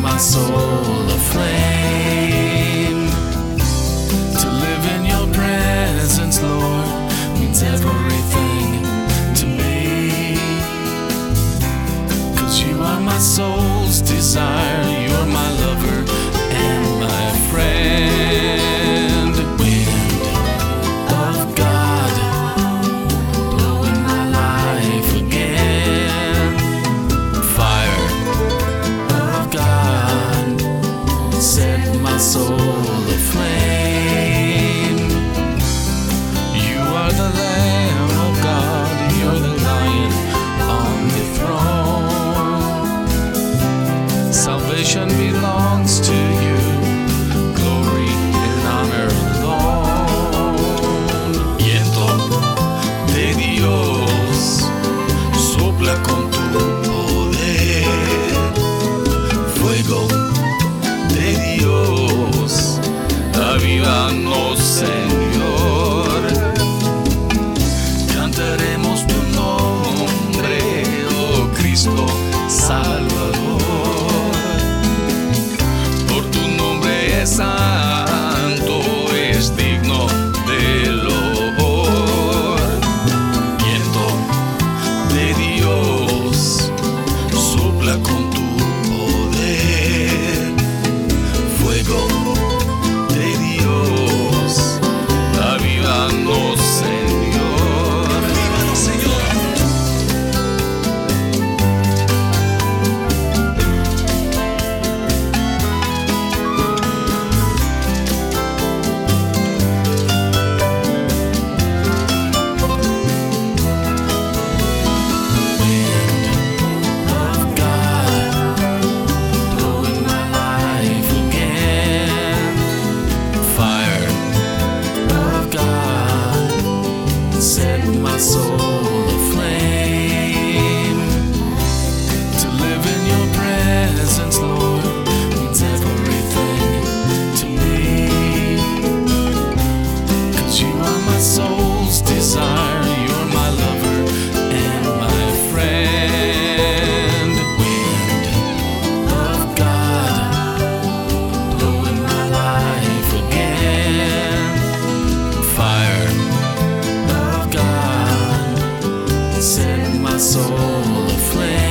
my soul aflame. To live in your presence, Lord, means everything to me. Cause you are my soul's desire. Salvation belongs to you, glory and honor alone. Viento de Dios, con tu passou. of flame.